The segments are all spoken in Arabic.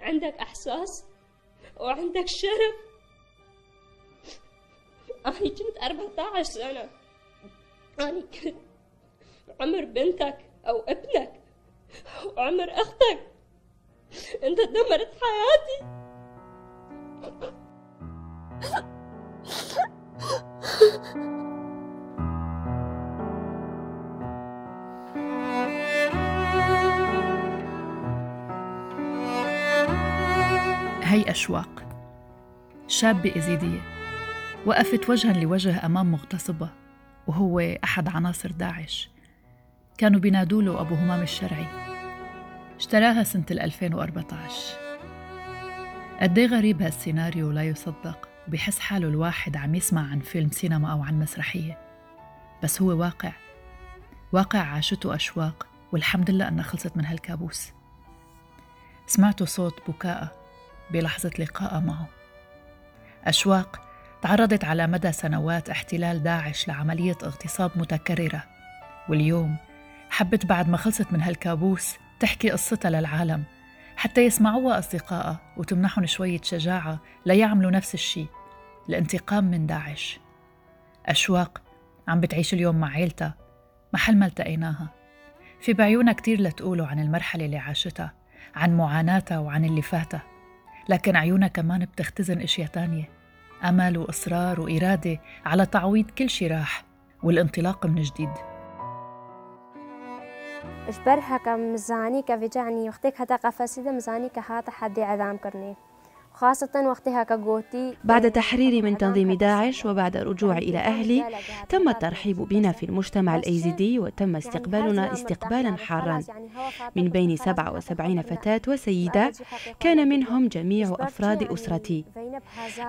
عندك إحساس؟ وعندك شرف؟ أنا كنت 14 سنة. أنا كنت عمر بنتك أو ابنك وعمر أختك. أنت دمرت حياتي. هي أشواق. شابة إزيدية. وقفت وجها لوجه أمام مغتصبة وهو أحد عناصر داعش. كانوا بينادوا له أبو همام الشرعي. اشتراها سنة 2014 قدي غريب هالسيناريو لا يصدق وبيحس حاله الواحد عم يسمع عن فيلم سينما أو عن مسرحية. بس هو واقع. واقع عاشته أشواق والحمد لله أنها خلصت من هالكابوس. سمعت صوت بكاء بلحظة لقاء معه. أشواق تعرضت على مدى سنوات احتلال داعش لعملية اغتصاب متكررة واليوم حبت بعد ما خلصت من هالكابوس تحكي قصتها للعالم حتى يسمعوها أصدقائها وتمنحهم شوية شجاعة ليعملوا نفس الشيء الانتقام من داعش. أشواق عم بتعيش اليوم مع عيلتها محل ما التقيناها. في بعيونها كتير لتقولوا عن المرحلة اللي عاشتها عن معاناتها وعن اللي فاتها. لكن عيونها كمان بتختزن أشياء تانية. أمل وإصرار وإرادة على تعويض كل شي راح والانطلاق من جديد. اجبرها كمزاني كفجعني وقتك هتا قفصيدة مزاني كهاتا حدي عذام كرني. خاصة وقتها كجوتي بعد تحريري من تنظيم داعش وبعد رجوعي إلى أهلي تم الترحيب بنا في المجتمع الأيزيدي وتم استقبالنا استقبالا حارا. من بين 77 فتاة وسيدة كان منهم جميع أفراد أسرتي.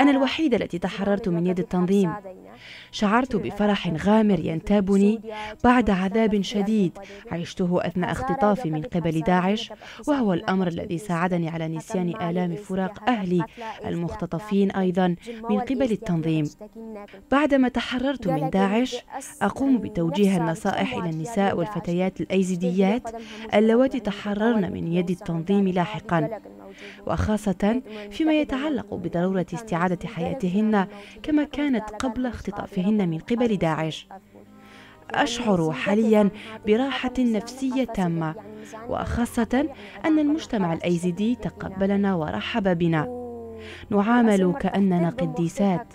أنا الوحيدة التي تحررت من يد التنظيم. شعرت بفرح غامر ينتابني بعد عذاب شديد عشته أثناء اختطافي من قبل داعش وهو الأمر الذي ساعدني على نسيان آلام فراق أهلي المختطفين أيضا من قبل التنظيم. بعدما تحررت من داعش أقوم بتوجيه النصائح إلى النساء والفتيات الأيزيديات اللواتي تحررن من يد التنظيم لاحقا. وخاصة فيما يتعلق بضرورة استعادة حياتهن كما كانت قبل اختطافهن من قبل داعش. أشعر حاليا براحة نفسية تامة وخاصة أن المجتمع الأيزيدي تقبلنا ورحب بنا. نعامل كأننا قديسات.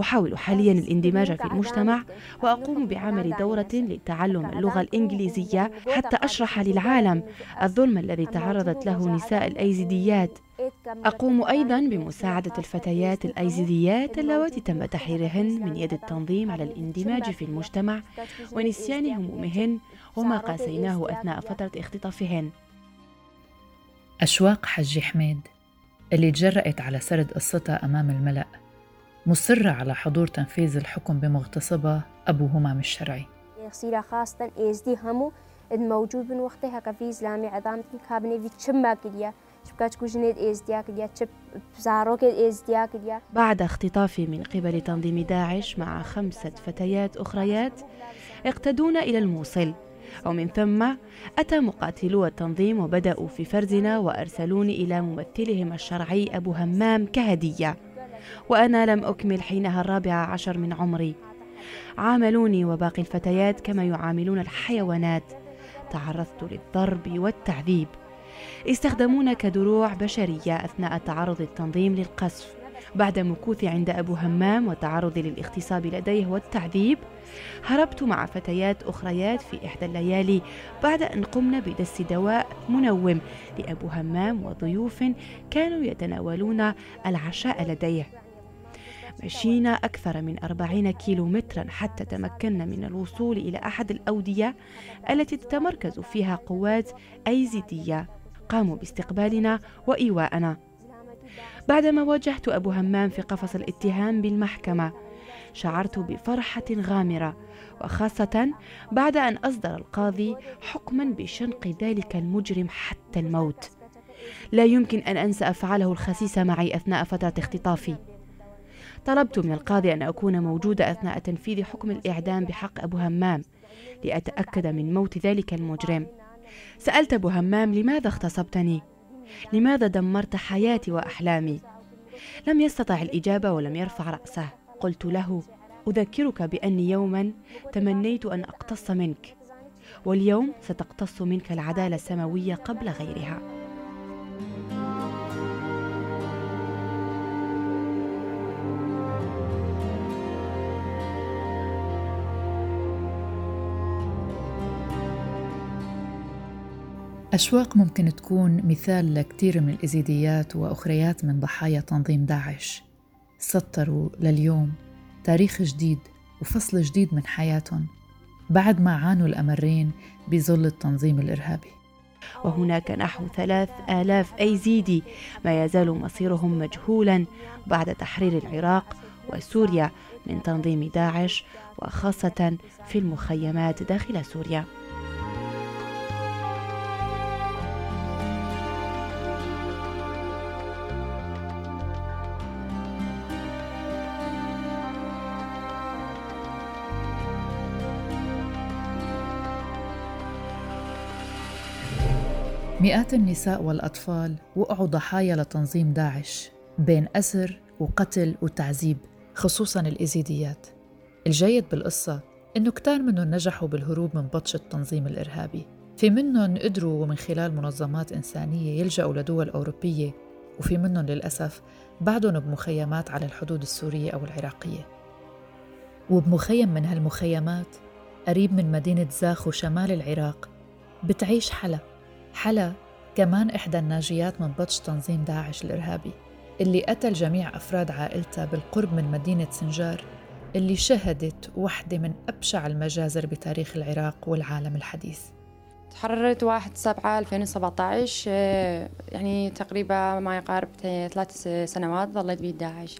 أحاول حاليا الاندماج في المجتمع وأقوم بعمل دورة لتعلم اللغة الإنجليزية حتى أشرح للعالم الظلم الذي تعرضت له نساء الأيزيديات. أقوم أيضا بمساعدة الفتيات الأيزيديات اللواتي تم تحريرهن من يد التنظيم على الاندماج في المجتمع ونسيان همومهن وما قاسيناه أثناء فترة اختطافهن. أشواق حج حميد. اللي تجرأت على سرد قصتها أمام الملأ مصرة على حضور تنفيذ الحكم بمغتصبها أبو همام الشرعي. يصير خاصة إيز دي همو الموجود من وقتها كفي إسلامي عظام كابني في تشمع كليا بعد اختطافي من قبل تنظيم داعش مع خمسة فتيات أخريات اقتدونا إلى الموصل. ومن ثم أتى مقاتلو التنظيم وبدأوا في فرزنا وأرسلوني إلى ممثلهم الشرعي أبو همام كهدية. وأنا لم أكمل حينها الرابعة عشر من عمري. عاملوني وباقي الفتيات كما يعاملون الحيوانات. تعرضت للضرب والتعذيب. استخدمونا كدروع بشرية أثناء تعرض التنظيم للقصف. بعد مكوثي عند أبو همام وتعرضي للاغتصاب لديه والتعذيب هربت مع فتيات أخريات في إحدى الليالي بعد أن قمنا بدس دواء منوم لأبو همام وضيوف كانوا يتناولون العشاء لديه. مشينا أكثر من أربعين كيلو مترا حتى تمكنا من الوصول إلى أحد الأودية التي تتمركز فيها قوات أيزيدية. قاموا باستقبالنا وإيواءنا. بعدما واجهت أبو همام في قفص الاتهام بالمحكمة شعرت بفرحة غامرة وخاصة بعد أن أصدر القاضي حكما بشنق ذلك المجرم حتى الموت. لا يمكن أن أنسى أفعاله الخسيسة معي أثناء فترة اختطافي. طلبت من القاضي أن أكون موجودة أثناء تنفيذ حكم الإعدام بحق أبو همام لأتأكد من موت ذلك المجرم. سألت أبو همام لماذا اغتصبتني؟ لماذا دمرت حياتي وأحلامي؟ لم يستطع الإجابة ولم يرفع رأسه قلت له أذكرك بأني يوما تمنيت أن أقتص منك واليوم ستقتص منك العدالة السماوية قبل غيرها أشواق ممكن تكون مثال لكثير من الإزيديات وأخريات من ضحايا تنظيم داعش. سطروا لليوم تاريخ جديد وفصل جديد من حياتهم بعد ما عانوا الأمرين بظل التنظيم الإرهابي. وهناك نحو ثلاث آلاف أيزيدي ما يزال مصيرهم مجهولا بعد تحرير العراق وسوريا من تنظيم داعش وخاصة في المخيمات داخل سوريا. مئات النساء والأطفال وقعوا ضحايا لتنظيم داعش بين أسر وقتل وتعذيب خصوصا الإيزيديات. الجيد بالقصة إنه كتار منهم نجحوا بالهروب من بطش التنظيم الإرهابي. في منهم قدروا ومن خلال منظمات إنسانية يلجأوا لدول أوروبية وفي منهم للأسف بعدهم بمخيمات على الحدود السورية أو العراقية. وبمخيم من هالمخيمات قريب من مدينة زاخو شمال العراق بتعيش حلا حلا كمان إحدى الناجيات من بطش تنظيم داعش الإرهابي اللي قتل جميع أفراد عائلتها بالقرب من مدينة سنجار اللي شهدت واحدة من أبشع المجازر بتاريخ العراق والعالم الحديث. تحررت واحد سبعة 2017 يعني تقريبا ما يقارب ثلاث سنوات ظليت بيد داعش.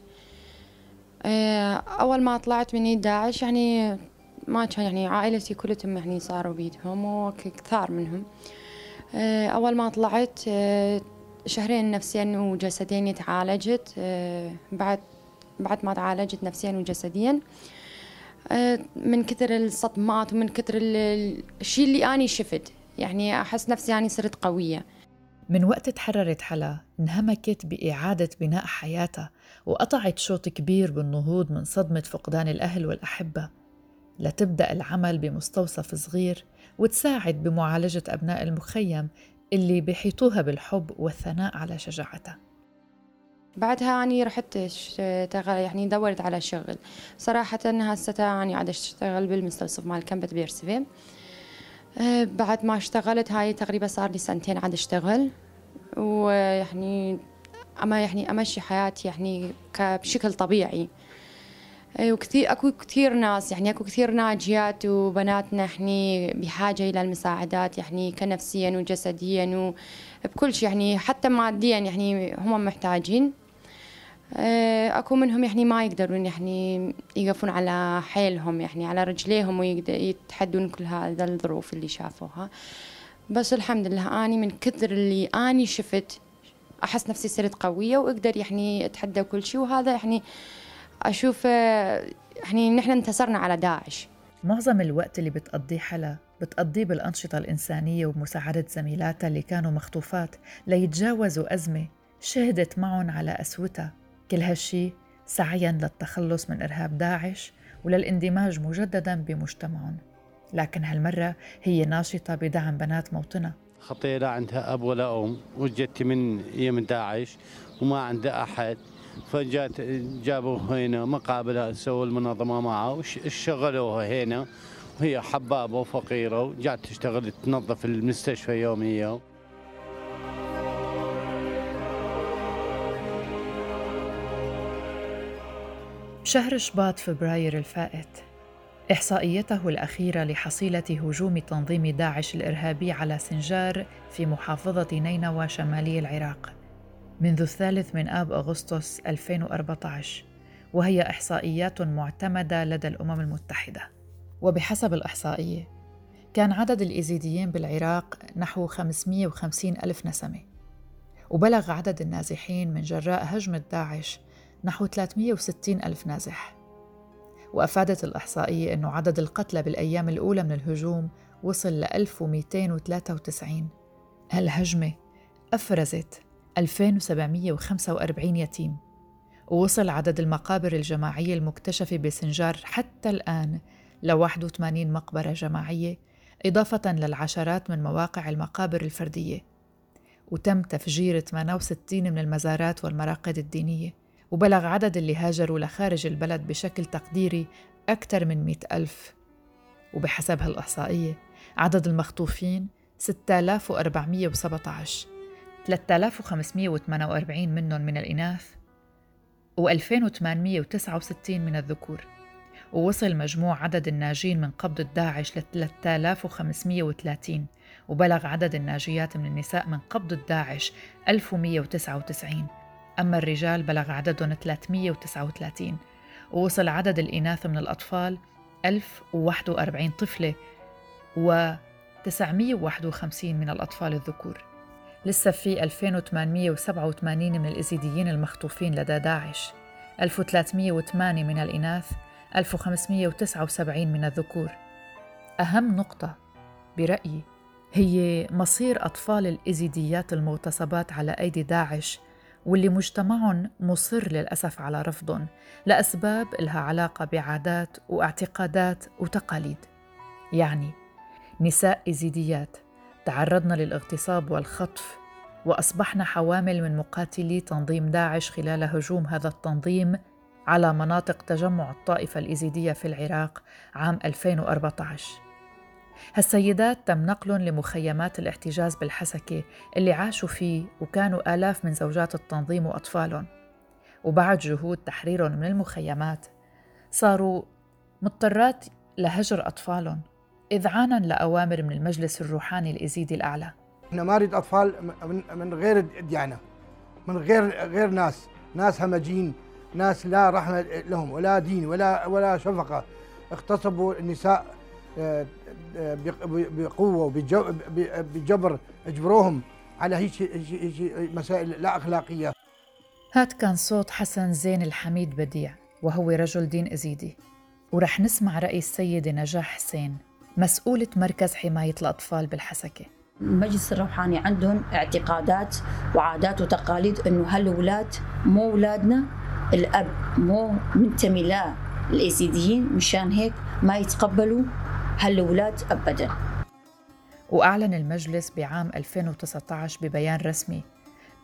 آه، أول ما طلعت من داعش يعني ما كان يعني عائلتي كلهم يعني صاروا بيدهم وكثار منهم. أول ما طلعت آه، شهرين نفسيا وجسديا تعالجت آه، بعد بعد ما تعالجت نفسيا وجسديا. من كثر الصدمات ومن كثر الشيء اللي أنا شفت يعني أحس نفسي يعني صرت قوية. من وقت تحررت حلا انهمكت بإعادة بناء حياتها وقطعت شوط كبير بالنهوض من صدمة فقدان الأهل والأحبة. لتبدأ العمل بمستوصف صغير وتساعد بمعالجة أبناء المخيم اللي بيحيطوها بالحب والثناء على شجاعتها. بعدها أني رحت اشتغل يعني دورت على شغل. صراحة هسه أني قاعدة أشتغل بالمستوصف مال كامبت بيرسفي أه، بعد ما اشتغلت هاي تقريبا صار لي سنتين عاد أشتغل. ويعني أما يعني أمشي حياتي يعني بشكل طبيعي. وكثير أكو كثير ناس يعني أكو كثير ناجيات وبناتنا يعني بحاجة إلى المساعدات يعني كنفسيا وجسديا وبكل شيء يعني حتى ماديا يعني هم محتاجين. آه، أكو منهم يعني ما يقدرون يعني يقفون على حيلهم يعني على رجليهم ويتحدون كل هذا الظروف اللي شافوها. بس الحمد لله أني من كثر اللي أني شفت أحس نفسي صرت قوية وأقدر يعني أتحدى كل شيء وهذا يعني أشوف يعني نحن انتصرنا على داعش. معظم الوقت اللي بتقضيه حلا بتقضيه بالأنشطة الإنسانية ومساعدة زميلاتها اللي كانوا مخطوفات ليتجاوزوا أزمة شهدت معهم على أسوتها. كل هالشي سعيا للتخلص من إرهاب داعش وللاندماج مجددا بمجتمعهم. لكن هالمرة هي ناشطة بدعم بنات موطنها. خطية لا عندها أب ولا أم وجدت من يمن داعش وما عندها أحد. فجات جابوا هنا مقابلة سووا المنظمة معه وشغلوها هنا. وهي حبابة وفقيرة وجات تشتغل تنظف المستشفى يوميا. بشهر شباط فبراير الفائت. إحصائيته الأخيرة لحصيلة هجوم تنظيم داعش الإرهابي على سنجار في محافظة نينوى شمالي العراق. منذ الثالث من آب أغسطس 2014 وهي إحصائيات معتمدة لدى الأمم المتحدة. وبحسب الإحصائية كان عدد الإيزيديين بالعراق نحو 550 ألف نسمة وبلغ عدد النازحين من جراء هجمة داعش نحو 360 ألف نازح. وأفادت الإحصائية أن عدد القتلى بالأيام الأولى من الهجوم وصل ل 1293 هالهجمة أفرزت. 2745 يتيم. ووصل عدد المقابر الجماعية المكتشفة بسنجار حتى الآن ل 81 مقبرة جماعية إضافة للعشرات من مواقع المقابر الفردية. وتم تفجير 68 من المزارات والمراقد الدينية. وبلغ عدد اللي هاجروا لخارج البلد بشكل تقديري أكثر من مئة ألف. وبحسب هالإحصائية عدد المخطوفين 6417 3548 منهم من الإناث و2869 من الذكور. ووصل مجموع عدد الناجين من قبضة داعش ل 3530 وبلغ عدد الناجيات من النساء من قبضة داعش 1199 أما الرجال بلغ عددهم 339 ووصل عدد الإناث من الأطفال 1041 طفلة و 951 من الأطفال الذكور. لسه في 2887 من الإزيديين المخطوفين لدى داعش. 1308 من الإناث 1579 من الذكور. أهم نقطة برأيي هي مصير أطفال الإزيديات المغتصبات على أيدي داعش واللي مجتمعهم مصر للأسف على رفضهم لأسباب إلها علاقة بعادات واعتقادات وتقاليد. يعني نساء إزيديات تعرضن للاغتصاب والخطف واصبحن حوامل من مقاتلي تنظيم داعش خلال هجوم هذا التنظيم على مناطق تجمع الطائفة الإيزيدية في العراق عام 2014 هالسيدات تم نقلهم لمخيمات الاحتجاز بالحسكة اللي عاشوا فيه وكانوا آلاف من زوجات التنظيم وأطفالهم. وبعد جهود تحريرهم من المخيمات صاروا مضطرات لهجر أطفالهم. إذعانا لأوامر من المجلس الروحاني الإزيدي الأعلى. إحنا ما نريد أطفال من, من غير ديانة من غير غير ناس ناس همجين ناس لا رحمة لهم ولا دين ولا ولا شفقة. اغتصبوا النساء آه، آه، بقوة وبجبر إجبروهم على هيك مسائل لا أخلاقية. هات كان صوت حسن زين الحميد بديع وهو رجل دين أزيدي. ورح نسمع رأي السيدة نجاح حسين. مسؤولة مركز حماية الأطفال بالحسكة. المجلس الروحاني عندهم اعتقادات وعادات وتقاليد إنه هالولاد مو اولادنا الأب مو منتمي لا الايزيديين مشان هيك ما يتقبلوا هالولاد ابدا. وأعلن المجلس بعام 2019 ببيان رسمي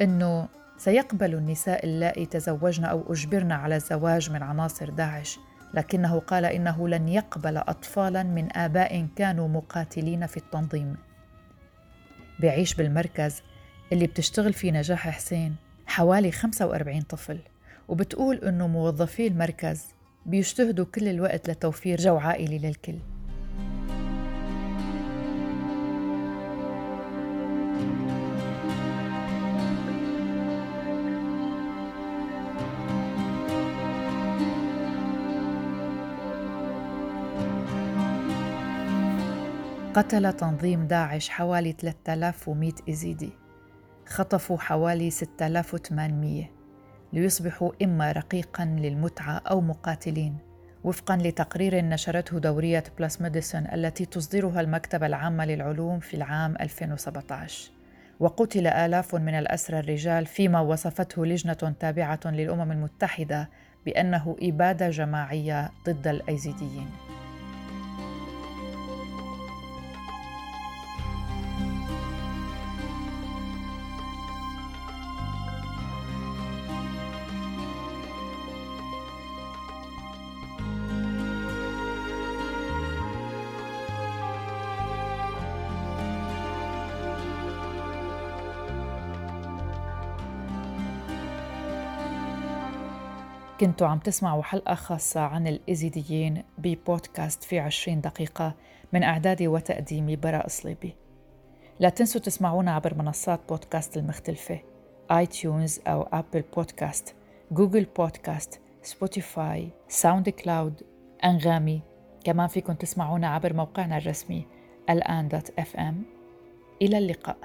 إنه سيقبل النساء اللائي تزوجن أو أجبرن على الزواج من عناصر داعش لكنه قال إنه لن يقبل اطفالا من آباء كانوا مقاتلين في التنظيم. بيعيش بالمركز اللي بتشتغل فيه نجاح حسين حوالي 45 طفل وبتقول إنه موظفي المركز بيجتهدوا كل الوقت لتوفير جو عائلي للكل. قتل تنظيم داعش حوالي 3100 إزيدي. خطفوا حوالي 6800 ليصبحوا إما رقيقا للمتعة أو مقاتلين. وفقا لتقرير نشرته دورية PLOS Medicine التي تصدرها المكتبة العامة للعلوم في العام 2017 وقتل آلاف من الأسرى الرجال فيما وصفته لجنة تابعة للأمم المتحدة بأنه إبادة جماعية ضد الأيزيديين. كنتوا عم تسمعوا حلقة خاصة عن الإزيديين ببودكاست في عشرين دقيقة من إعدادي وتقديمي براء صليبي لا تنسوا تسمعونا عبر منصات بودكاست المختلفة iTunes أو Apple Podcast Google Podcast Spotify SoundCloud أنغامي. كمان فيكم تسمعونا عبر موقعنا الرسمي الآن dot FM. إلى اللقاء.